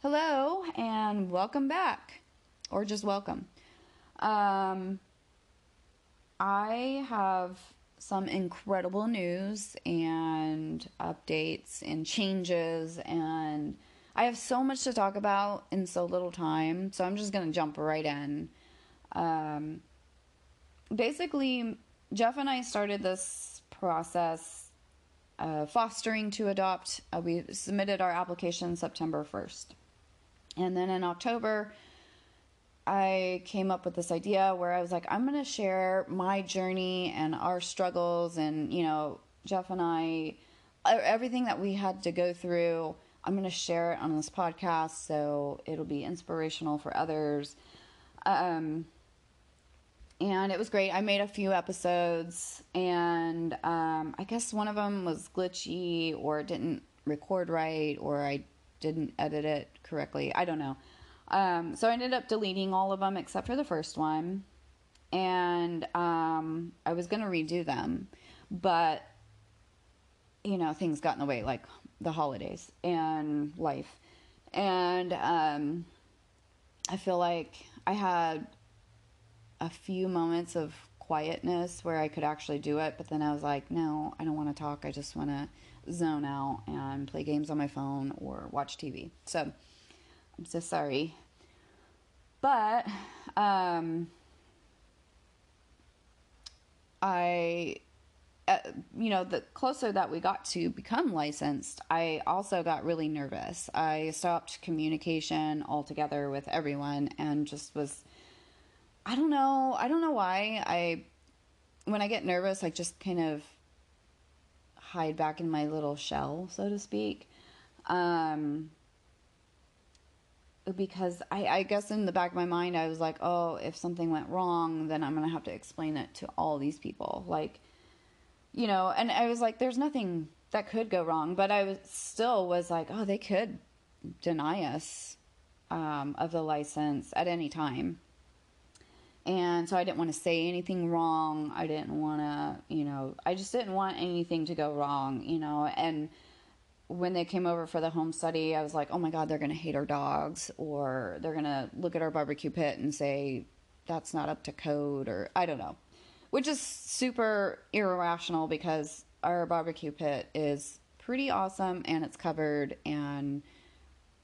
Hello and welcome back, or just welcome. Um, I have some incredible news and updates and changes, and I have so much to talk about in so little time, so I'm just gonna jump right in. Um, basically, Jeff and I started this process uh, fostering to adopt. Uh, we submitted our application September 1st. And then in October, I came up with this idea where I was like, I'm going to share my journey and our struggles and, you know, Jeff and I, everything that we had to go through. I'm going to share it on this podcast so it'll be inspirational for others. Um, and it was great. I made a few episodes, and um, I guess one of them was glitchy or didn't record right, or I didn't edit it correctly. I don't know. Um, so I ended up deleting all of them except for the first one, and um, I was gonna redo them, but you know things got in the way, like the holidays and life, and um, I feel like I had a few moments of quietness where I could actually do it, but then I was like, no, I don't want to talk. I just want to zone out and play games on my phone or watch TV. So I'm so sorry. But um, I, uh, you know, the closer that we got to become licensed, I also got really nervous. I stopped communication altogether with everyone and just was I don't know. I don't know why. I when I get nervous, I just kind of hide back in my little shell, so to speak. Um, because I, I guess in the back of my mind, I was like, oh, if something went wrong, then I'm going to have to explain it to all these people. Like, you know, and I was like, there's nothing that could go wrong. But I was still was like, oh, they could deny us um, of the license at any time and so I didn't want to say anything wrong. I didn't want to, you know, I just didn't want anything to go wrong, you know. And when they came over for the home study, I was like, oh my God, they're going to hate our dogs, or they're going to look at our barbecue pit and say, that's not up to code, or I don't know. Which is super irrational because our barbecue pit is pretty awesome and it's covered. And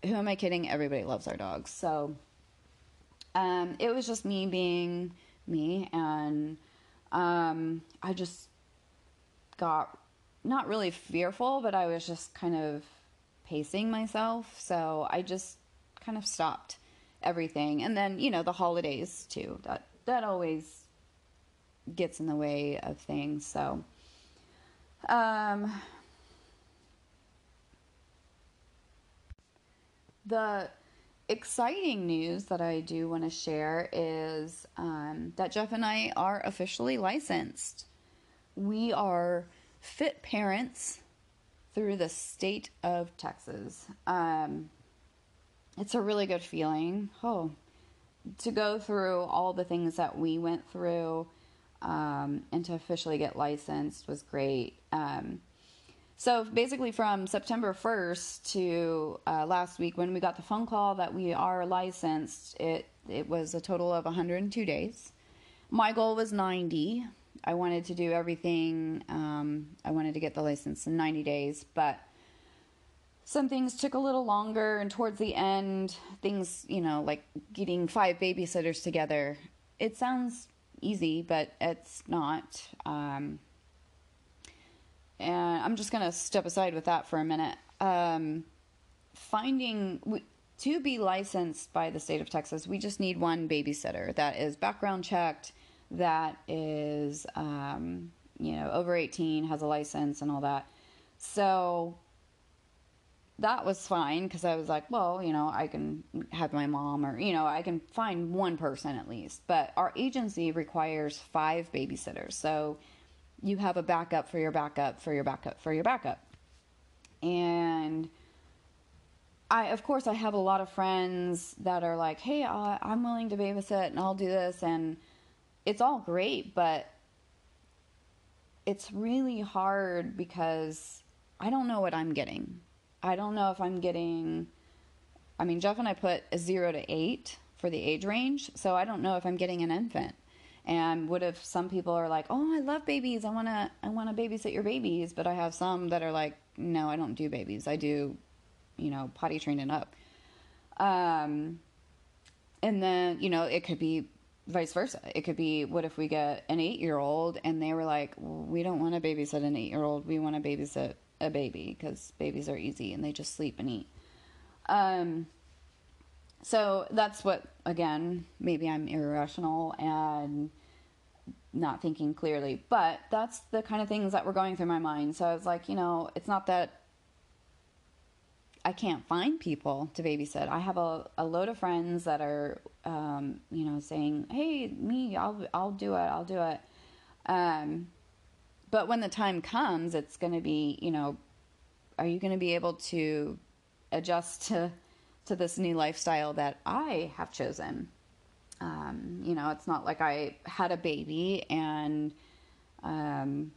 who am I kidding? Everybody loves our dogs. So um, it was just me being me, and um, I just got not really fearful, but I was just kind of pacing myself. So I just kind of stopped everything, and then you know the holidays too. That that always gets in the way of things. So. Um, the exciting news that I do want to share is um, that Jeff and I are officially licensed. We are fit parents through the state of Texas. Um, it's a really good feeling. Oh, to go through all the things that we went through um, and to officially get licensed was great. Um, so basically, from September 1st to uh, last week, when we got the phone call that we are licensed, it it was a total of 102 days. My goal was 90. I wanted to do everything. Um, I wanted to get the license in 90 days, but some things took a little longer. And towards the end, things you know, like getting five babysitters together. It sounds easy, but it's not. Um, and I'm just going to step aside with that for a minute. Um, finding to be licensed by the state of Texas, we just need one babysitter that is background checked, that is, um, you know, over 18, has a license and all that. So that was fine because I was like, well, you know, I can have my mom or, you know, I can find one person at least. But our agency requires five babysitters. So you have a backup for your backup for your backup for your backup. And I, of course, I have a lot of friends that are like, hey, uh, I'm willing to babysit and I'll do this. And it's all great, but it's really hard because I don't know what I'm getting. I don't know if I'm getting I mean, Jeff and I put a zero to eight for the age range, so I don't know if I'm getting an infant. And what if some people are like, "Oh, I love babies. I want to I want to babysit your babies," but I have some that are like, "No, I don't do babies. I do, you know, potty training up." Um and then, you know, it could be vice versa. It could be what if we get an 8-year-old and they were like, "We don't want to babysit an 8-year-old. We want to babysit a baby because babies are easy and they just sleep and eat." Um so that's what again maybe i'm irrational and not thinking clearly but that's the kind of things that were going through my mind. So i was like you know it's not that i can't find people to babysit. I have a, a load of friends that are um, you know saying hey me i'll i'll do it i'll do it. Um, but when the time comes it's going to be you know are you going to be able to adjust to to this new lifestyle that I have chosen. Um, you know, it's not like I had a baby and um,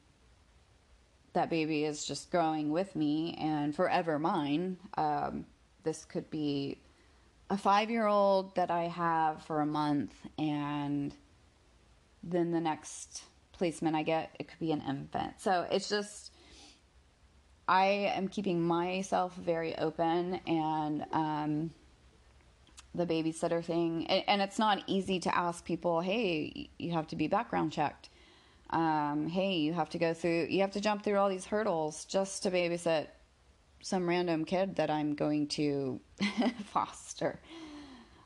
that baby is just growing with me and forever mine. Um, this could be a five year old that I have for a month, and then the next placement I get, it could be an infant. So it's just I am keeping myself very open and um, the babysitter thing, and, and, it's not easy to ask people, hey, you have to be background checked. Um, hey, you have to go through, you have to jump through all these hurdles just to babysit some random kid that I'm going to foster.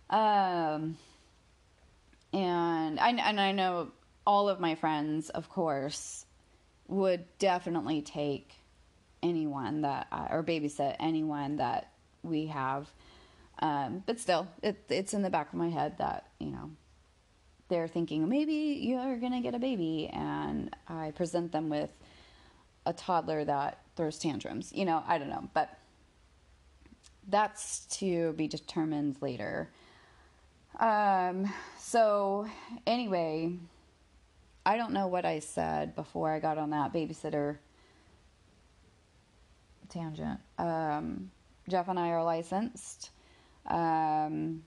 Um, and I and I know all of my friends, of course, would definitely take anyone that uh, or babysit anyone that we have. Um, but still, it, it's in the back of my head that you know they're thinking maybe you're gonna get a baby, and I present them with a toddler that throws tantrums. You know, I don't know, but that's to be determined later. Um, so anyway, I don't know what I said before I got on that babysitter tangent. Um, Jeff and I are licensed. Um,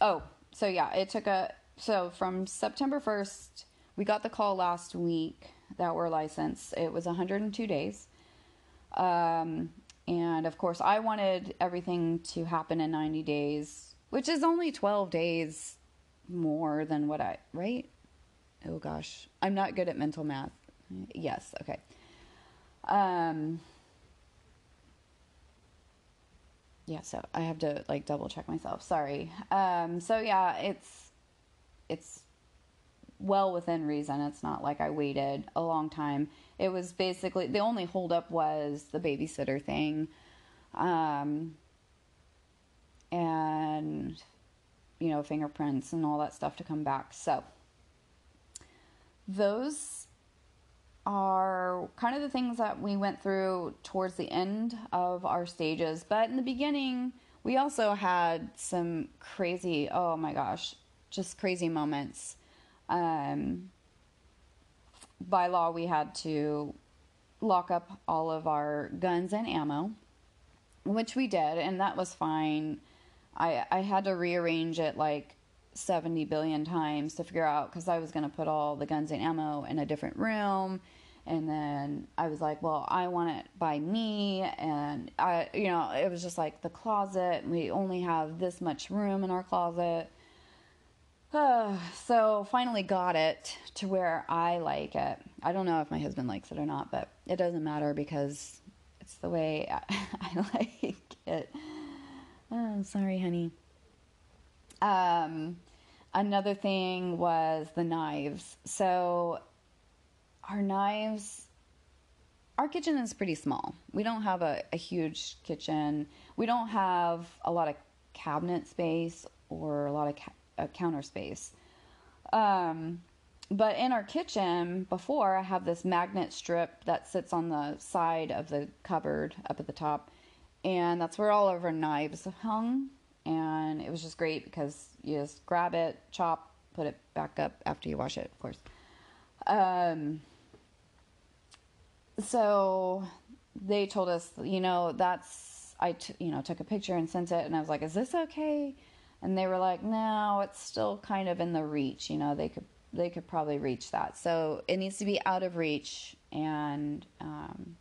oh, so yeah, it took a so from September 1st, we got the call last week that we're licensed. It was 102 days. Um, and of course, I wanted everything to happen in 90 days, which is only 12 days more than what I, right? Oh gosh, I'm not good at mental math. Yes, okay. Um, yeah, so I have to like double check myself. Sorry. Um, so yeah, it's it's well within reason. It's not like I waited a long time. It was basically the only holdup was the babysitter thing, um, and you know fingerprints and all that stuff to come back. So those are kind of the things that we went through towards the end of our stages. But in the beginning, we also had some crazy, oh my gosh, just crazy moments. Um, by law, we had to lock up all of our guns and ammo, which we did, and that was fine. I, I had to rearrange it like 70 billion times to figure out because I was going to put all the guns and ammo in a different room. And then I was like, well, I want it by me. And I, you know, it was just like the closet. We only have this much room in our closet. So finally got it to where I like it. I don't know if my husband likes it or not, but it doesn't matter because it's the way I, I like it. Oh, sorry, honey. Um, another thing was the knives. So our knives, our kitchen is pretty small. We don't have a, a huge kitchen. We don't have a lot of cabinet space or a lot of ca- uh, counter space. Um, but in our kitchen, before I have this magnet strip that sits on the side of the cupboard up at the top, and that's where all of our knives hung and it was just great because you just grab it, chop, put it back up after you wash it, of course. Um, so they told us, you know, that's I, t- you know, took a picture and sent it, and I was like, "Is this okay?" And they were like, "No, it's still kind of in the reach. You know, they could they could probably reach that. So it needs to be out of reach." And um,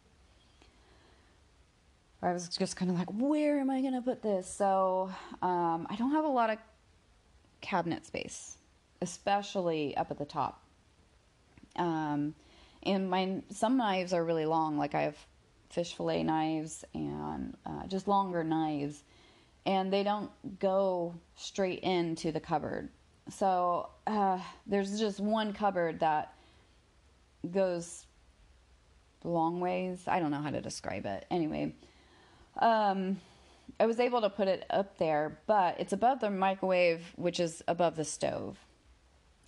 I was just kind of like, "Where am I going to put this?" So um, I don't have a lot of cabinet space, especially up at the top. Um, and my some knives are really long. Like I have fish fillet knives and uh, just longer knives, and they don't go straight into the cupboard. So uh, there's just one cupboard that goes long ways. I don't know how to describe it. Anyway, um, I was able to put it up there, but it's above the microwave, which is above the stove.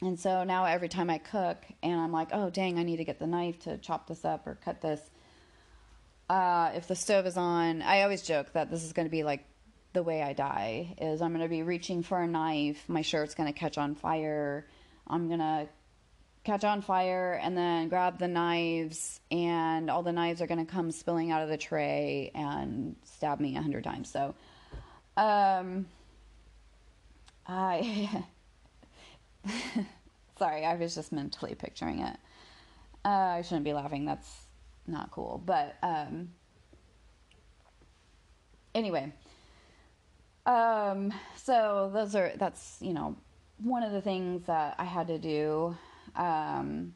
And so now every time I cook and I'm like, oh, dang, I need to get the knife to chop this up or cut this. Uh, if the stove is on, I always joke that this is going to be like the way I die is I'm going to be reaching for a knife. My shirt's going to catch on fire. I'm going to catch on fire and then grab the knives and all the knives are going to come spilling out of the tray and stab me a hundred times. So, um, I Sorry, I was just mentally picturing it. Uh, I shouldn't be laughing. That's not cool. But um, anyway, um, so those are that's you know one of the things that I had to do. Um,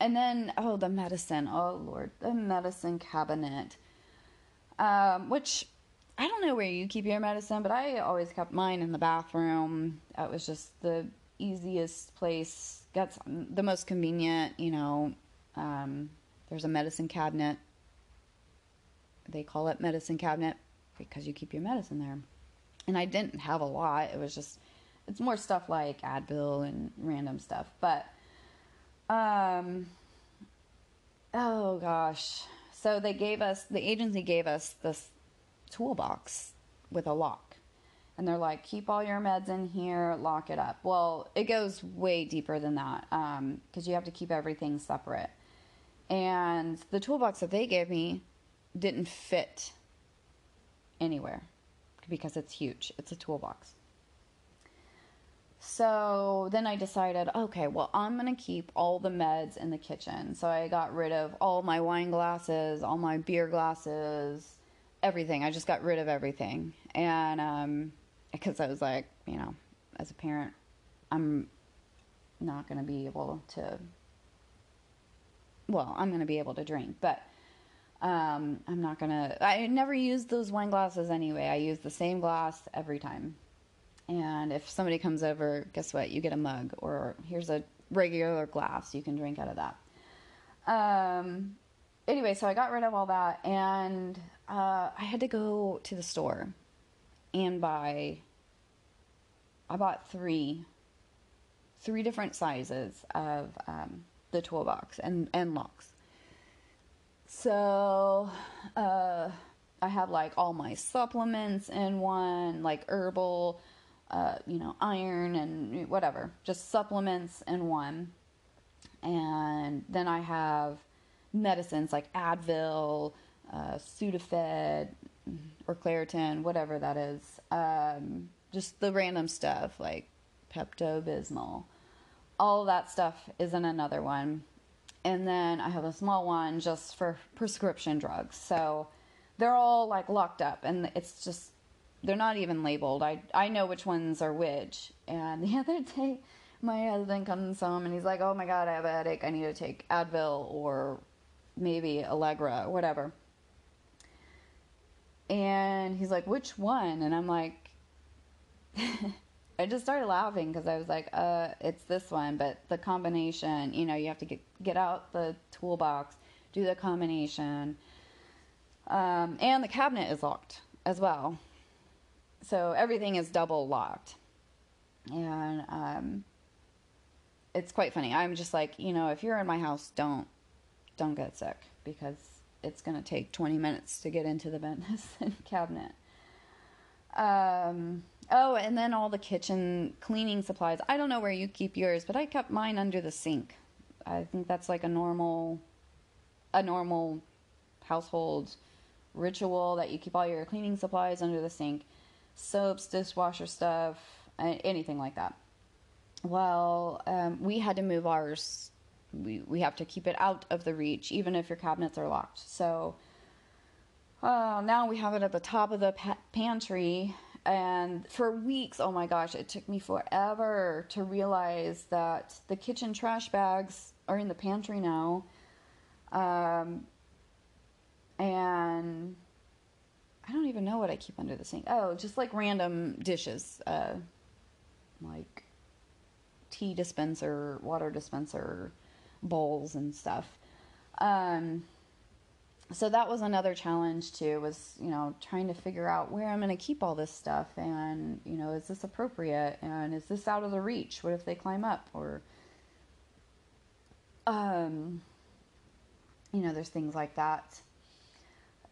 and then oh the medicine oh lord the medicine cabinet um, which I don't know where you keep your medicine, but I always kept mine in the bathroom. That was just the easiest place. That's the most convenient, you know. Um, there's a medicine cabinet. They call it medicine cabinet because you keep your medicine there. And I didn't have a lot. It was just, it's more stuff like Advil and random stuff. But, um, oh gosh. So they gave us, the agency gave us this toolbox with a lock. And they're like, keep all your meds in here, lock it up. Well, it goes way deeper than that because um, you have to keep everything separate. And the toolbox that they gave me didn't fit anywhere because it's huge. It's a toolbox. So then I decided, okay, well, I'm going to keep all the meds in the kitchen. So I got rid of all my wine glasses, all my beer glasses, everything. I just got rid of everything. And um, because I was like, you know, as a parent, I'm not going to be able to, well, I'm going to be able to drink, but um, I'm not to, I never used those wine glasses anyway. I use the same glass every time. And if somebody comes over, guess what? You get a mug, or here's a regular glass. You can drink out of that. Um, anyway, so I got rid of all that, and uh, I had to go to the store and buy. I bought three, three different sizes of um, the toolbox and and locks. So uh, I have like all my supplements in one, like herbal, uh, you know, iron and whatever, just supplements in one. And then I have medicines like Advil, uh, Sudafed, or Claritin, whatever that is. Um, just the random stuff like Pepto Bismol. All that stuff is in another one. And then I have a small one just for prescription drugs. So they're all like locked up and it's just they're not even labeled. I I know which ones are which. And the other day my husband comes home and he's like, "Oh my god, I have a headache. I need to take Advil or maybe Allegra, or whatever. And he's like, which one? And I'm like, I just started laughing because I was like, uh, it's this one, but the combination, you know, you have to get, get out the toolbox, do the combination. Um, and the cabinet is locked as well. So everything is double locked. And um, it's quite funny. I'm just like, you know, if you're in my house, don't don't get sick because it's going to take 20 minutes to get into the venison cabinet. Um, oh, and then all the kitchen cleaning supplies. I don't know where you keep yours, but I kept mine under the sink. I think that's like a normal, a normal household ritual that you keep all your cleaning supplies under the sink, soaps, dishwasher stuff, anything like that. Well, um, we had to move ours. We we have to keep it out of the reach, even if your cabinets are locked. So uh, now we have it at the top of the pa- pantry. And for weeks, oh my gosh, it took me forever to realize that the kitchen trash bags are in the pantry now. Um, and I don't even know what I keep under the sink. Oh, just like random dishes, uh, like tea dispenser, water dispenser, bowls and stuff. Um, so that was another challenge too. Was you know trying to figure out where I'm going to keep all this stuff, and you know is this appropriate, and is this out of the reach? What if they climb up, or um, you know, there's things like that.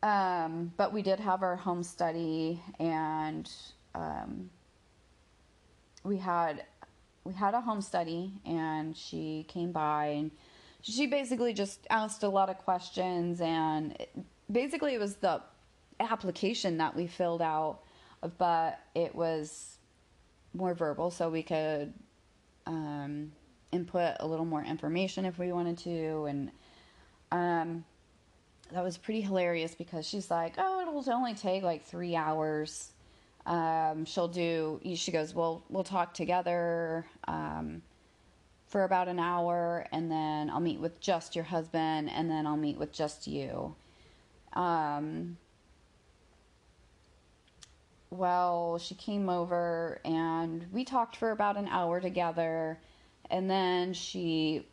Um, but we did have our home study, and um, we had we had a home study, and she came by, and she basically just asked a lot of questions, and it, basically it was the application that we filled out, but it was more verbal, so we could um, input a little more information if we wanted to, and um, that was pretty hilarious because she's like, "Oh, it'll only take like three hours." Um, she'll do. She goes, "Well, we'll talk together um, for about an hour, and then I'll meet with just your husband, and then I'll meet with just you." Um, well, she came over and we talked for about an hour together, and then she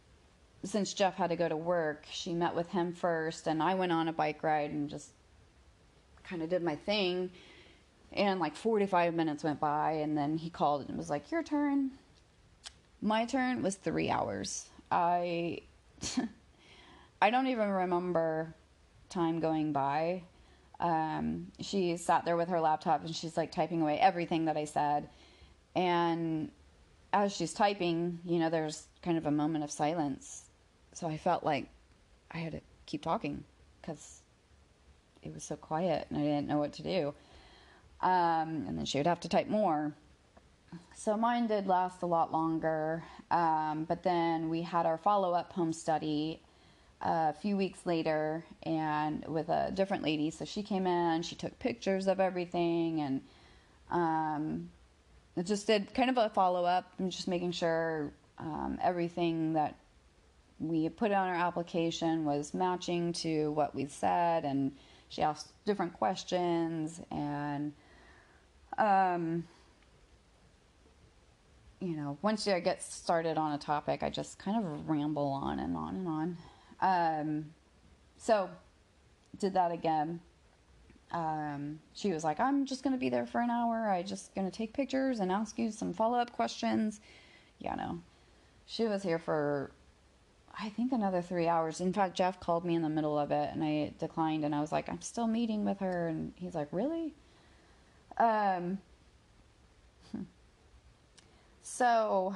since Jeff had to go to work, she met with him first, and I went on a bike ride and just kind of did my thing. And like 45 minutes went by, and then he called and was like, Your turn. My turn was three hours. I. I don't even remember time going by. Um, she sat there with her laptop and she's like typing away everything that I said. And as she's typing, you know, there's kind of a moment of silence so I felt like I had to keep talking because it was so quiet and I didn't know what to do. Um, and then she would have to type more. So mine did last a lot longer. Um, but then we had our follow up home study a few weeks later and with a different lady. So she came in, she took pictures of everything and um, just did kind of a follow up and just making sure um, everything that we put on our application was matching to what we said, and she asked different questions, and um, you know, once I get started on a topic, I just kind of ramble on and on and on. Um, so, did that again. Um, she was like, I'm just going to be there for an hour. I just going to take pictures and ask you some follow up questions. Yeah, no. She was here for I think another three hours. In fact, Jeff called me in the middle of it and I declined and I was like, I'm still meeting with her. And he's like, Really? Um, so,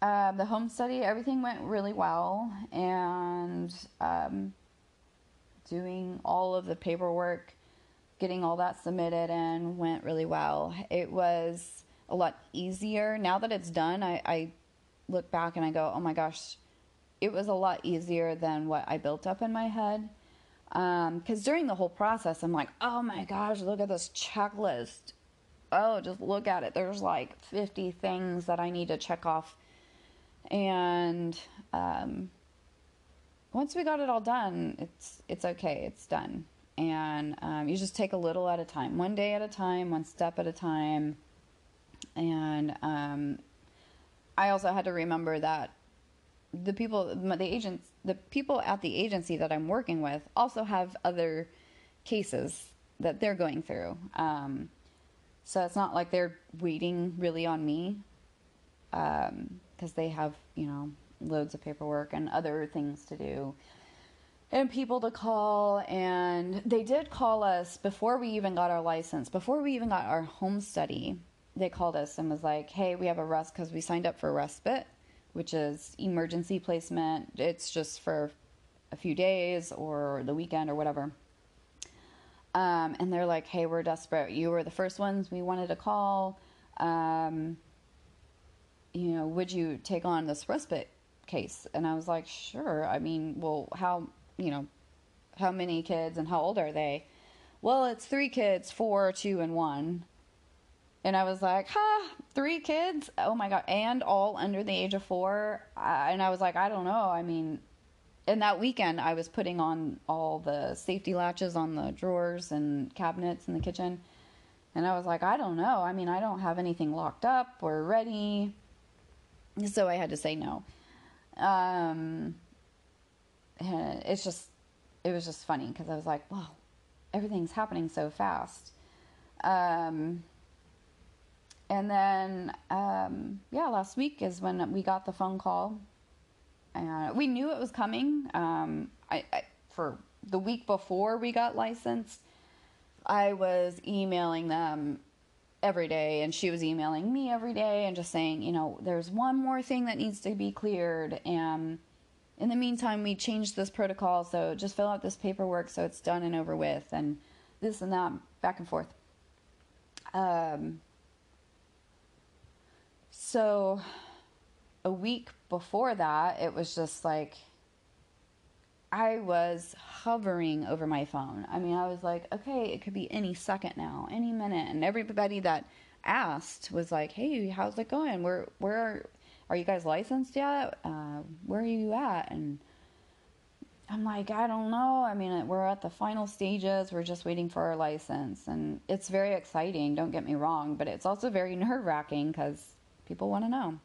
uh, the home study, everything went really well. And um, doing all of the paperwork, getting all that submitted in went really well. It was a lot easier. Now that it's done, I, I look back and I go, Oh my gosh it was a lot easier than what I built up in my head. Because um, during the whole process, I'm like, oh my gosh, look at this checklist. Oh, just look at it. There's like 50 things that I need to check off. And um, once we got it all done, it's it's okay. It's done. And um, you just take a little at a time, one day at a time, one step at a time. And um, I also had to remember that the people, the agents, the people at the agency that I'm working with also have other cases that they're going through. Um, so it's not like they're waiting really on me because um, they have, you know, loads of paperwork and other things to do and people to call. And they did call us before we even got our license, before we even got our home study. They called us and was like, hey, we have a rest because we signed up for respite which is emergency placement. It's just for a few days or the weekend or whatever. Um, and they're like, hey, we're desperate. You were the first ones we wanted to call. Um, you know, would you take on this respite case? And I was like, sure. I mean, well, how, you know, how many kids and how old are they? Well, it's three kids, four, two, and one. And I was like, huh, three kids? Oh my God. And all under the age of four. and I was like, I don't know. I mean, and that weekend I was putting on all the safety latches on the drawers and cabinets in the kitchen. And I was like, I don't know. I mean, I don't have anything locked up or ready. So I had to say no. Um, it's just, it was just funny because I was like, wow, everything's happening so fast. Um, and then, um, yeah, last week is when we got the phone call and we knew it was coming. Um, I, I, for the week before we got licensed, I was emailing them every day, and she was emailing me every day, and just saying, you know, there's one more thing that needs to be cleared, and in the meantime, we changed this protocol, so just fill out this paperwork so it's done and over with, and this and that, back and forth. Um, so a week before that, it was just like I was hovering over my phone. I mean, I was like, okay, it could be any second now, any minute. And everybody that asked was like, hey, how's it going? Where, where are, are you guys licensed yet? Uh, where are you at? And I'm like, I don't know. I mean, we're at the final stages. We're just waiting for our license. And it's very exciting, don't get me wrong, but it's also very nerve wracking because people want to know.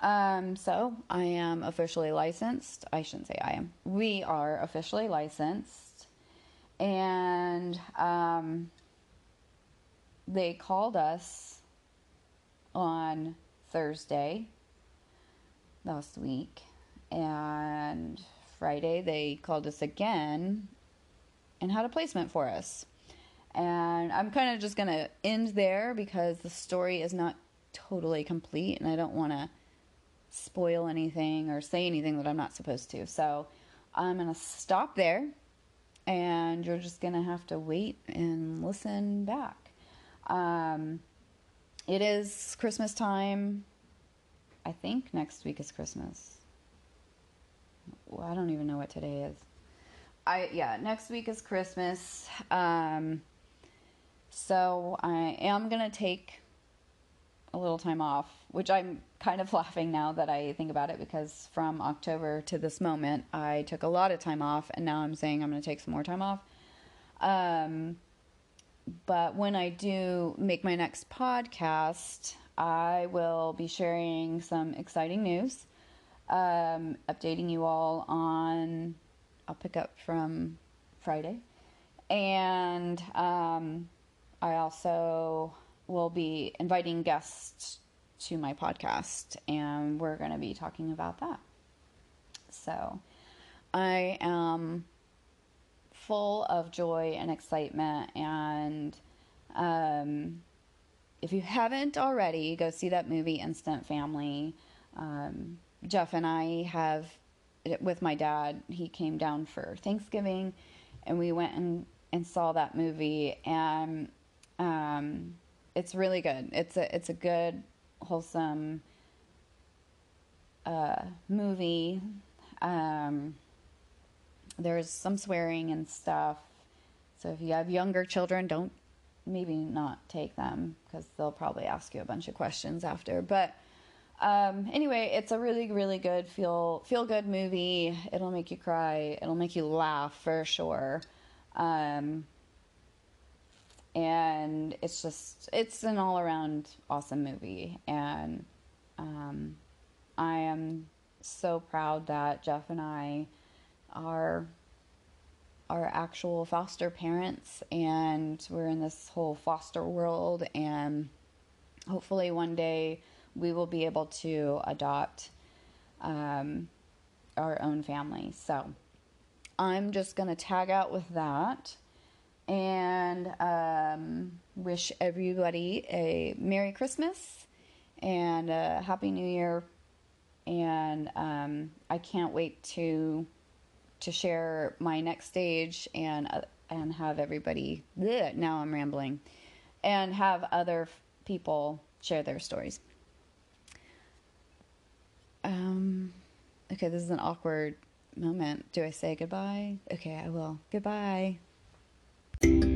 Um, so I am officially licensed. I shouldn't say I am. We are officially licensed. And um, they called us on Thursday last week. And Friday they called us again and had a placement for us. And I'm kind of just going to end there because the story is not totally complete and I don't want to spoil anything or say anything that I'm not supposed to. So I'm going to stop there and you're just going to have to wait and listen back. Um, it is Christmas time. I think next week is Christmas. Well, I don't even know what today is. I yeah, next week is Christmas. Um, so I am gonna take a little time off, which I'm kind of laughing now that I think about it because from October to this moment, I took a lot of time off, and now I'm saying I'm going to take some more time off. Um, but when I do make my next podcast, I will be sharing some exciting news, um, updating you all on. I'll pick up from Friday, and um, I also will be inviting guests to my podcast, and we're going to be talking about that. So, I am full of joy and excitement, and um, if you haven't already, go see that movie, Instant Family. Um, Jeff and I have, with my dad, he came down for Thanksgiving, and we went and, and saw that movie, and um, it's really good. It's a it's a good wholesome uh, movie. Um, there's some swearing and stuff. So if you have younger children, don't maybe not take them because they'll probably ask you a bunch of questions after. But um, anyway, it's a really really good feel feel good movie. It'll make you cry. It'll make you laugh for sure. Um, and it's just it's an all around awesome movie. And um, I am so proud that Jeff and I are are actual foster parents and we're in this whole foster world. And hopefully one day we will be able to adopt um, our own family. So I'm just going to tag out with that and um, wish everybody a Merry Christmas and a Happy New Year. And um, I can't wait to to share my next stage. And uh, and have everybody. Bleh, now I'm rambling, and have other people share their stories. Um, okay, this is an awkward moment. Do I say goodbye? Okay, I will. Goodbye thank you